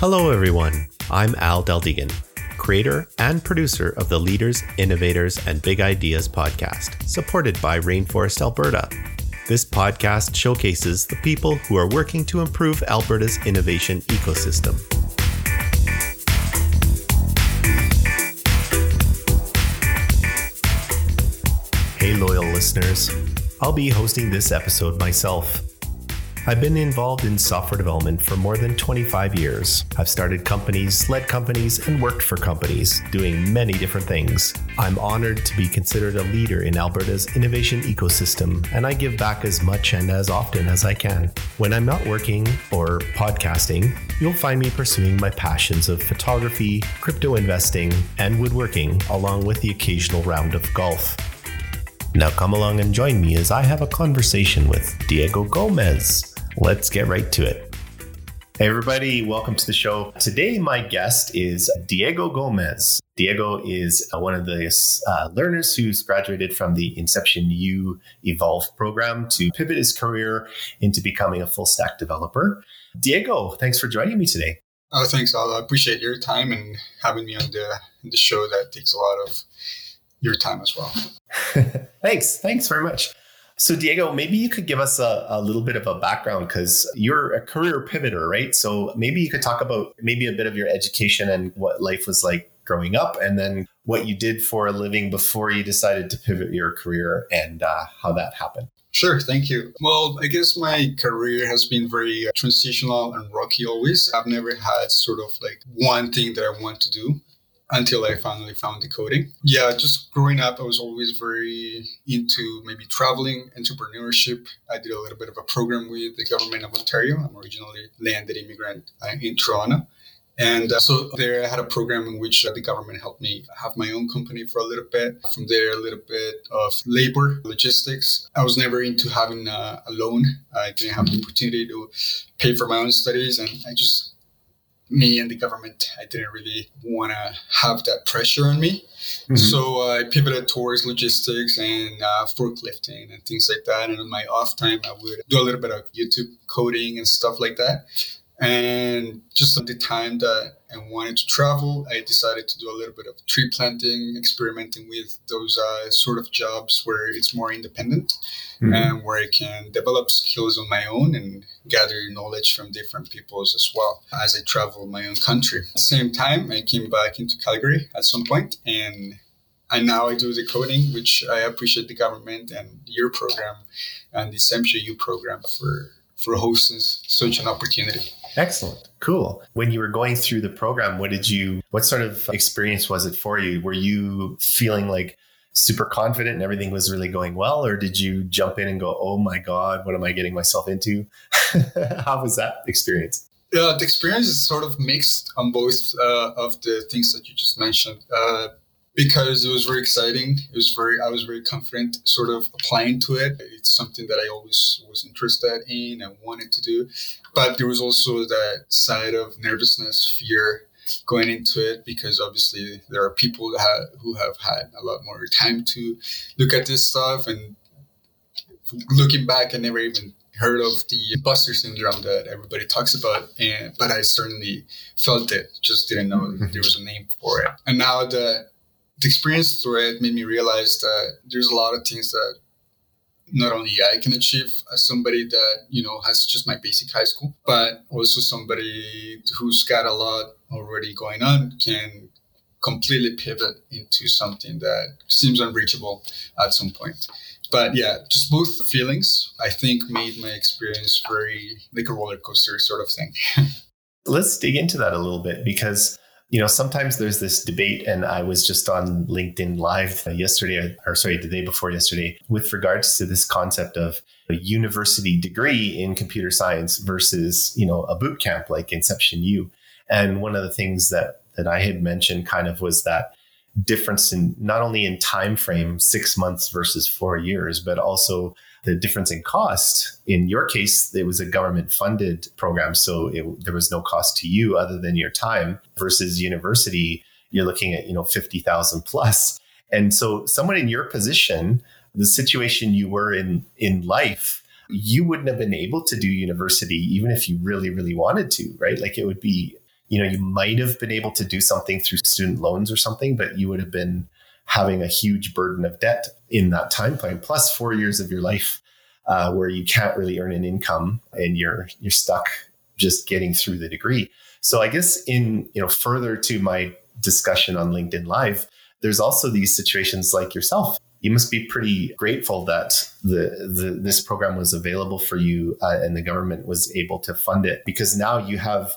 Hello, everyone. I'm Al Deldegan, creator and producer of the Leaders, Innovators, and Big Ideas podcast, supported by Rainforest Alberta. This podcast showcases the people who are working to improve Alberta's innovation ecosystem. Hey, loyal listeners. I'll be hosting this episode myself. I've been involved in software development for more than 25 years. I've started companies, led companies, and worked for companies, doing many different things. I'm honored to be considered a leader in Alberta's innovation ecosystem, and I give back as much and as often as I can. When I'm not working or podcasting, you'll find me pursuing my passions of photography, crypto investing, and woodworking, along with the occasional round of golf. Now come along and join me as I have a conversation with Diego Gomez. Let's get right to it. Hey, everybody, welcome to the show. Today, my guest is Diego Gomez. Diego is uh, one of the uh, learners who's graduated from the Inception U Evolve program to pivot his career into becoming a full stack developer. Diego, thanks for joining me today. Oh, thanks, Al. I appreciate your time and having me on the, the show. That takes a lot of your time as well. thanks. Thanks very much. So, Diego, maybe you could give us a, a little bit of a background because you're a career pivoter, right? So, maybe you could talk about maybe a bit of your education and what life was like growing up, and then what you did for a living before you decided to pivot your career and uh, how that happened. Sure, thank you. Well, I guess my career has been very transitional and rocky always. I've never had sort of like one thing that I want to do until I finally found decoding. Yeah, just growing up, I was always very into maybe traveling, entrepreneurship. I did a little bit of a program with the government of Ontario. I'm originally landed immigrant uh, in Toronto. And uh, so there I had a program in which uh, the government helped me have my own company for a little bit. From there, a little bit of labor, logistics. I was never into having a, a loan. I didn't have the opportunity to pay for my own studies. And I just me and the government, I didn't really want to have that pressure on me. Mm-hmm. So uh, I pivoted towards logistics and uh, forklifting and things like that. And in my off time, I would do a little bit of YouTube coding and stuff like that. And just at the time that I wanted to travel, I decided to do a little bit of tree planting, experimenting with those uh, sort of jobs where it's more independent mm-hmm. and where I can develop skills on my own and gather knowledge from different peoples as well as I travel my own country. At the same time, I came back into Calgary at some point and and now I do the coding, which I appreciate the government and your program and the SEMSHA program for for hosting such an opportunity. Excellent. Cool. When you were going through the program, what did you, what sort of experience was it for you? Were you feeling like super confident and everything was really going well? Or did you jump in and go, oh my God, what am I getting myself into? How was that experience? Yeah, the experience is sort of mixed on both uh, of the things that you just mentioned. Uh, because it was very exciting. It was very, I was very confident sort of applying to it. It's something that I always was interested in and wanted to do. But there was also that side of nervousness, fear going into it because obviously there are people have, who have had a lot more time to look at this stuff and looking back I never even heard of the imposter syndrome that everybody talks about and but I certainly felt it just didn't know mm-hmm. there was a name for it and now that the experience through it made me realize that there's a lot of things that not only I can achieve as somebody that you know has just my basic high school, but also somebody who's got a lot already going on can completely pivot into something that seems unreachable at some point. But yeah, just both feelings I think made my experience very like a roller coaster sort of thing. Let's dig into that a little bit because you know, sometimes there's this debate, and I was just on LinkedIn Live yesterday, or sorry, the day before yesterday, with regards to this concept of a university degree in computer science versus, you know, a boot camp like Inception U. And one of the things that that I had mentioned kind of was that difference in not only in time frame, six months versus four years, but also the difference in cost. In your case, it was a government funded program, so it, there was no cost to you other than your time versus university. You're looking at, you know, 50,000 plus. And so someone in your position, the situation you were in in life, you wouldn't have been able to do university even if you really, really wanted to, right? Like it would be you know, you might have been able to do something through student loans or something, but you would have been having a huge burden of debt in that time frame, plus four years of your life uh, where you can't really earn an income and you're you're stuck just getting through the degree. So I guess in you know further to my discussion on LinkedIn Live, there's also these situations like yourself. You must be pretty grateful that the, the this program was available for you uh, and the government was able to fund it because now you have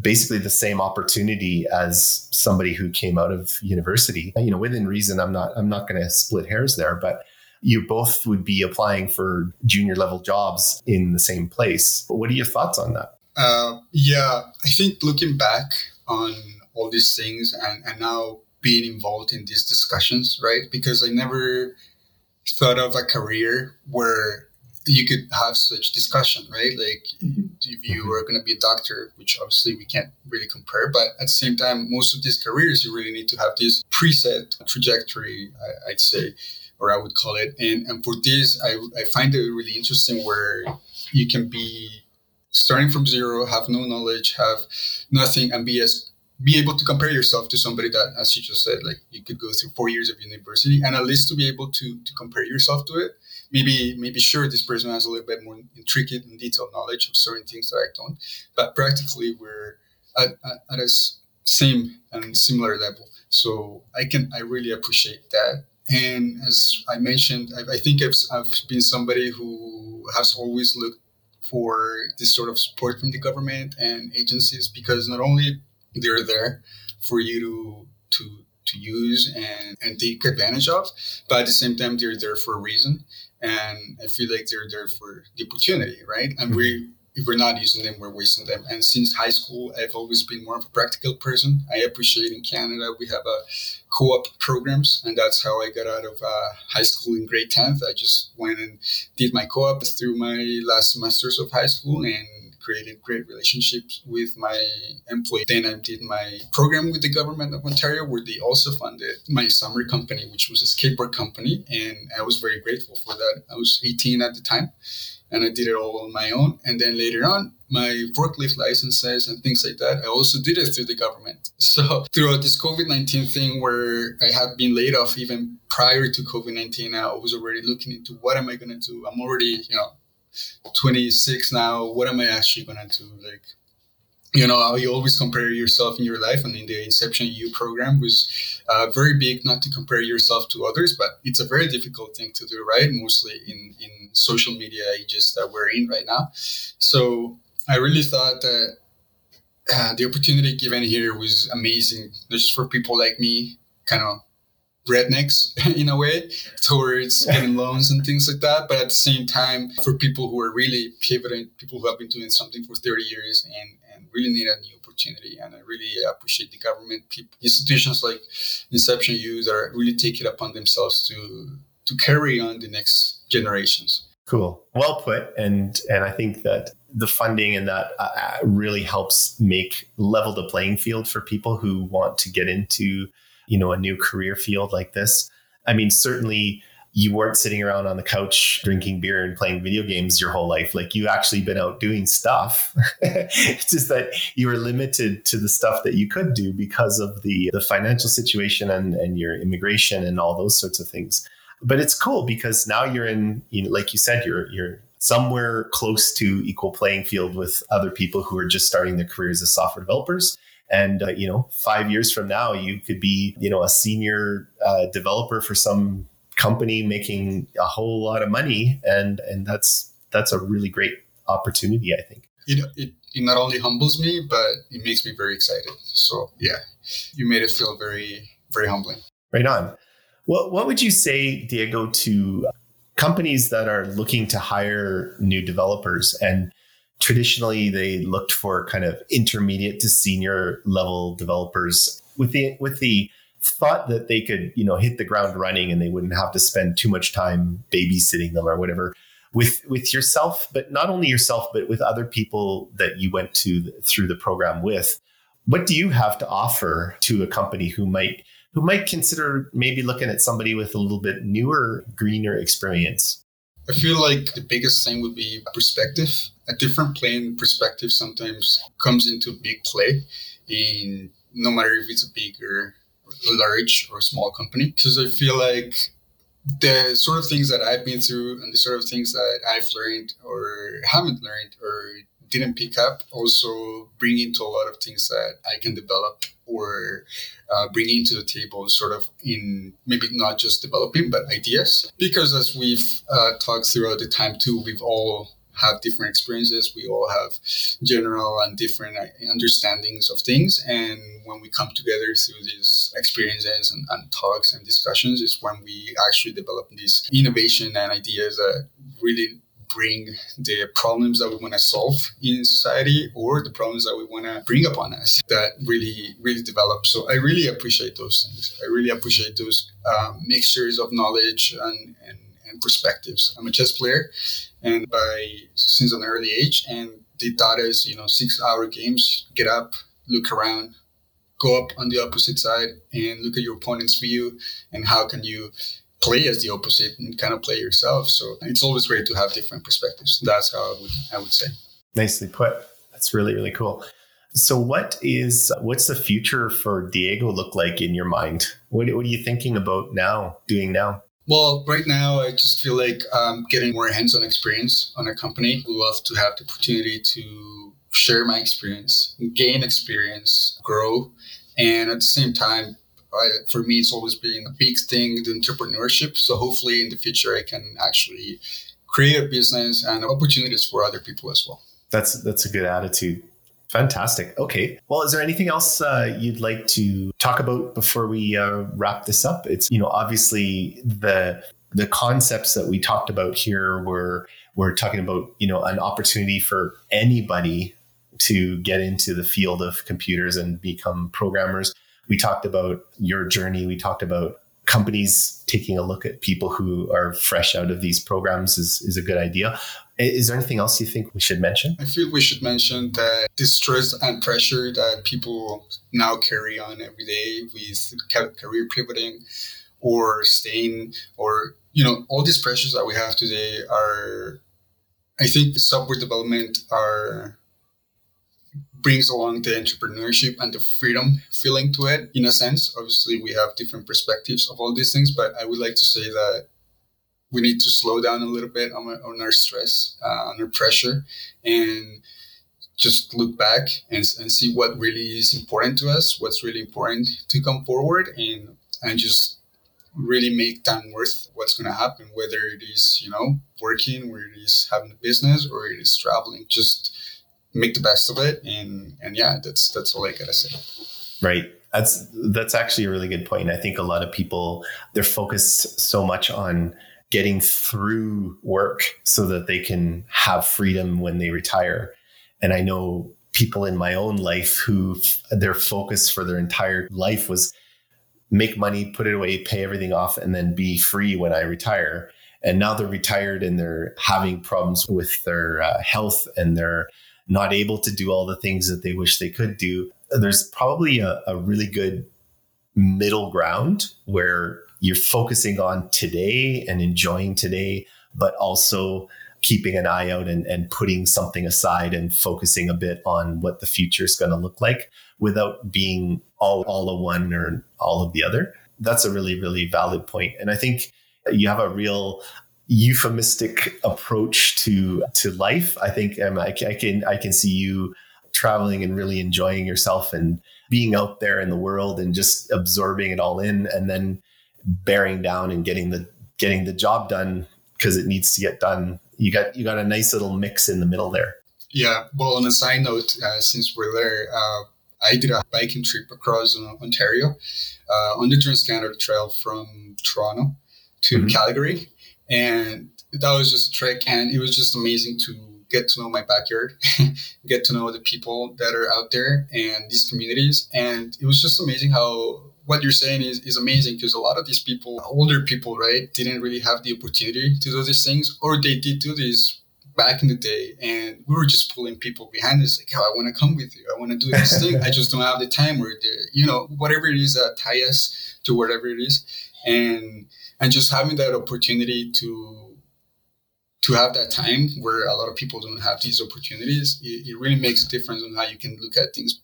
basically the same opportunity as somebody who came out of university. You know, within reason, I'm not I'm not going to split hairs there, but you both would be applying for junior level jobs in the same place. But What are your thoughts on that? Uh, yeah, I think looking back on all these things and, and now being involved in these discussions, right? Because I never thought of a career where you could have such discussion, right? Like mm-hmm. if you were going to be a doctor, which obviously we can't really compare, but at the same time, most of these careers, you really need to have this preset trajectory, I, would say, or I would call it. And, and for this, I, I find it really interesting where you can be starting from zero, have no knowledge, have nothing, and be as be able to compare yourself to somebody that, as you just said, like you could go through four years of university, and at least to be able to to compare yourself to it. Maybe maybe sure this person has a little bit more intricate and detailed knowledge of certain things that I don't, but practically we're at, at, at a same and similar level. So I can I really appreciate that. And as I mentioned, I, I think I've, I've been somebody who has always looked for this sort of support from the government and agencies because not only they're there for you to to to use and, and take advantage of, but at the same time they're there for a reason. And I feel like they're there for the opportunity, right? And we if we're not using them, we're wasting them. And since high school, I've always been more of a practical person. I appreciate in Canada we have a co-op programs, and that's how I got out of uh, high school in grade tenth. I just went and did my co-op through my last semesters of high school and created great relationships with my employee. Then I did my program with the government of Ontario, where they also funded my summer company, which was a skateboard company, and I was very grateful for that. I was 18 at the time and I did it all on my own. And then later on, my forklift licenses and things like that, I also did it through the government. So throughout this COVID 19 thing where I had been laid off even prior to COVID 19, I was already looking into what am I going to do? I'm already, you know, 26 now. What am I actually going to do? Like, you know you always compare yourself in your life and in the inception u program was uh, very big not to compare yourself to others but it's a very difficult thing to do right mostly in in social media ages that we're in right now so i really thought that uh, the opportunity given here was amazing not just for people like me kind of rednecks in a way towards getting loans and things like that. But at the same time, for people who are really pivoting, people who have been doing something for 30 years and and really need a new opportunity. And I really appreciate the government, people, institutions like Inception U that are really take it upon themselves to to carry on the next generations. Cool. Well put. And and I think that the funding and that uh, uh, really helps make level the playing field for people who want to get into you know a new career field like this. I mean, certainly you weren't sitting around on the couch drinking beer and playing video games your whole life. Like you actually been out doing stuff. it's just that you were limited to the stuff that you could do because of the the financial situation and, and your immigration and all those sorts of things. But it's cool because now you're in, you know, like you said, you're you're somewhere close to equal playing field with other people who are just starting their careers as software developers and uh, you know five years from now you could be you know a senior uh, developer for some company making a whole lot of money, and and that's that's a really great opportunity, I think. It, it, it not only humbles me, but it makes me very excited. So yeah, you made it feel very very humbling. Right on. What what would you say, Diego, to companies that are looking to hire new developers and traditionally they looked for kind of intermediate to senior level developers with the with the thought that they could, you know, hit the ground running and they wouldn't have to spend too much time babysitting them or whatever with with yourself, but not only yourself, but with other people that you went to through the program with. What do you have to offer to a company who might who might consider maybe looking at somebody with a little bit newer, greener experience? I feel like the biggest thing would be perspective. A different plane perspective sometimes comes into big play in no matter if it's a big or large or small company. Because I feel like the sort of things that I've been through and the sort of things that I've learned or haven't learned or didn't pick up also bring into a lot of things that I can develop or uh, bringing to the table, sort of in maybe not just developing, but ideas. Because as we've uh, talked throughout the time too, we've all have different experiences. We all have general and different uh, understandings of things. And when we come together through these experiences and, and talks and discussions, is when we actually develop these innovation and ideas that really bring the problems that we want to solve in society or the problems that we want to bring upon us that really really develop. So i really appreciate those things. I really appreciate those um, mixtures of knowledge and, and, and perspectives. I'm a chess player and by since an early age and the thought is you know six hour games get up look around go up on the opposite side and look at your opponent's view and how can you play as the opposite and kind of play yourself. So it's always great to have different perspectives. That's how I would I would say. Nicely put. That's really really cool. So what is what's the future for Diego look like in your mind? What, what are you thinking about now, doing now? Well, right now, I just feel like um, getting more hands-on experience on a company. Love to have the opportunity to share my experience, gain experience, grow, and at the same time, for me, it's always been a big thing, the entrepreneurship. So hopefully in the future, I can actually create a business and opportunities for other people as well. That's that's a good attitude. Fantastic. Okay. Well, is there anything else uh, you'd like to talk about before we uh, wrap this up? It's you know obviously the the concepts that we talked about here were we're talking about you know an opportunity for anybody to get into the field of computers and become programmers we talked about your journey. We talked about companies taking a look at people who are fresh out of these programs is, is a good idea. Is there anything else you think we should mention? I feel we should mention that the stress and pressure that people now carry on every day with career pivoting or staying or you know all these pressures that we have today are I think the software development are brings along the entrepreneurship and the freedom feeling to it in a sense. Obviously, we have different perspectives of all these things, but I would like to say that we need to slow down a little bit on, on our stress, uh, on our pressure, and just look back and, and see what really is important to us, what's really important to come forward, and and just really make time worth what's going to happen, whether it is you know working, whether it is having a business, or it is traveling. Just make the best of it and and yeah that's that's all i gotta say. Right. That's that's actually a really good point. I think a lot of people they're focused so much on getting through work so that they can have freedom when they retire. And i know people in my own life who their focus for their entire life was make money put it away pay everything off and then be free when i retire. And now they're retired and they're having problems with their uh, health and their not able to do all the things that they wish they could do. There's probably a, a really good middle ground where you're focusing on today and enjoying today, but also keeping an eye out and, and putting something aside and focusing a bit on what the future is going to look like without being all, all of one or all of the other. That's a really, really valid point. And I think you have a real euphemistic approach to to life. I think um, I, I can I can see you traveling and really enjoying yourself and being out there in the world and just absorbing it all in, and then bearing down and getting the getting the job done because it needs to get done. You got you got a nice little mix in the middle there. Yeah. Well, on a side note, uh, since we're there, uh, I did a biking trip across uh, Ontario uh, on the Trans-Canada Trail from Toronto to mm-hmm. Calgary and that was just a trick and it was just amazing to get to know my backyard get to know the people that are out there and these communities. And it was just amazing how what you're saying is, is amazing because a lot of these people older people right didn't really have the opportunity to do these things or they did do this back in the day. And we were just pulling people behind us like oh, i want to come with you. I want to do this thing. I just don't have the time or the you know whatever it is that tie us to whatever it is. And and just having that opportunity to to have that time where a lot of people don't have these opportunities it, it really makes a difference on how you can look at things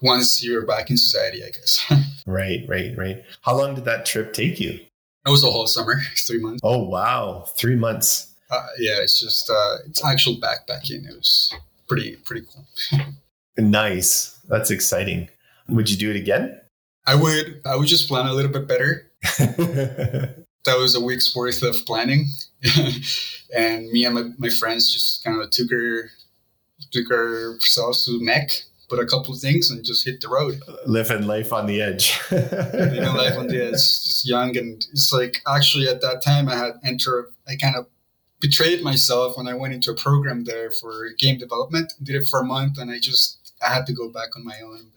once you're back in society, I guess. right, right, right. How long did that trip take you? It was a whole summer, three months. Oh wow, three months. Uh, yeah, it's just uh, it's actual backpacking. It was pretty pretty cool. nice. That's exciting. Would you do it again? I would. I would just plan a little bit better. That was a week's worth of planning, and me and my, my friends just kind of took her took ourselves to MEC put a couple of things and just hit the road. Living life on the edge. Living life on the edge. Just young and it's like actually at that time I had entered I kind of betrayed myself when I went into a program there for game development. Did it for a month and I just I had to go back on my own.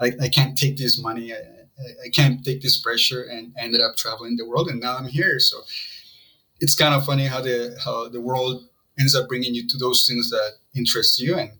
Like I, I can't take this money. I, I can't take this pressure and ended up traveling the world and now I'm here. So it's kind of funny how the how the world ends up bringing you to those things that interest you and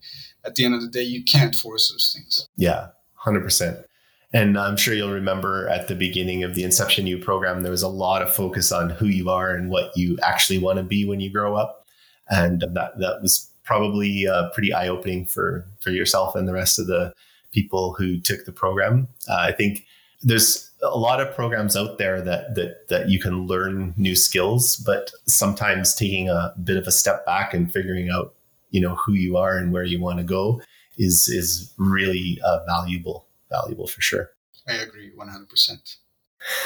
at the end of the day, you can't force those things. Yeah, 100%. And I'm sure you'll remember at the beginning of the Inception U program, there was a lot of focus on who you are and what you actually want to be when you grow up. And that, that was probably uh, pretty eye opening for, for yourself and the rest of the people who took the program. Uh, I think there's a lot of programs out there that, that, that you can learn new skills, but sometimes taking a bit of a step back and figuring out you know who you are and where you want to go is is really uh, valuable valuable for sure. I agree 100%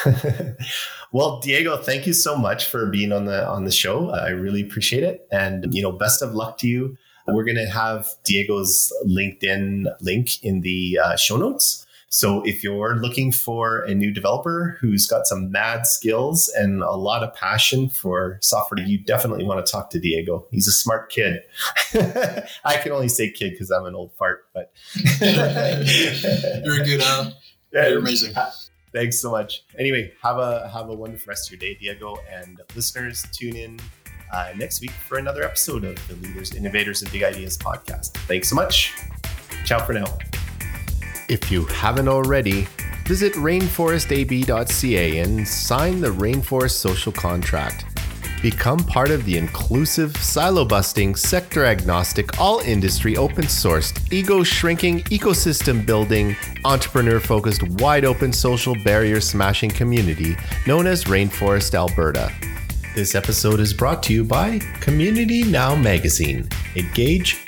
well diego thank you so much for being on the on the show. I really appreciate it. And you know best of luck to you. We're going to have diego's linkedin link in the uh, show notes so if you're looking for a new developer who's got some mad skills and a lot of passion for software, you definitely want to talk to Diego. He's a smart kid. I can only say kid because I'm an old fart, but you're a good. Uh, you're amazing. Thanks so much. Anyway, have a have a wonderful rest of your day, Diego, and listeners. Tune in uh, next week for another episode of the Leaders, Innovators, and Big Ideas podcast. Thanks so much. Ciao for now. If you haven't already, visit rainforestab.ca and sign the Rainforest Social Contract. Become part of the inclusive, silo busting, sector agnostic, all industry open sourced, ego shrinking, ecosystem building, entrepreneur focused, wide open social barrier smashing community known as Rainforest Alberta. This episode is brought to you by Community Now Magazine. Engage,